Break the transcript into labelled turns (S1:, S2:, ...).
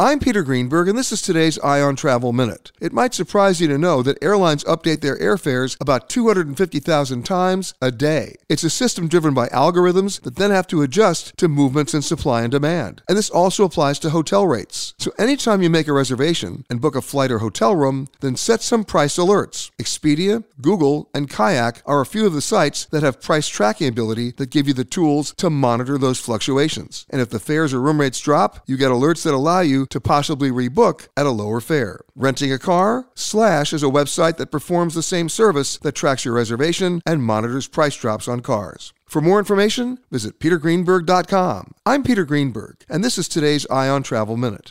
S1: I'm Peter Greenberg, and this is today's Eye on Travel Minute. It might surprise you to know that airlines update their airfares about 250,000 times a day. It's a system driven by algorithms that then have to adjust to movements in supply and demand. And this also applies to hotel rates. So anytime you make a reservation and book a flight or hotel room, then set some price alerts. Expedia, Google, and Kayak are a few of the sites that have price tracking ability that give you the tools to monitor those fluctuations. And if the fares or room rates drop, you get alerts that allow you to possibly rebook at a lower fare. Renting a car? Slash is a website that performs the same service that tracks your reservation and monitors price drops on cars. For more information, visit petergreenberg.com. I'm Peter Greenberg, and this is today's Eye on Travel Minute.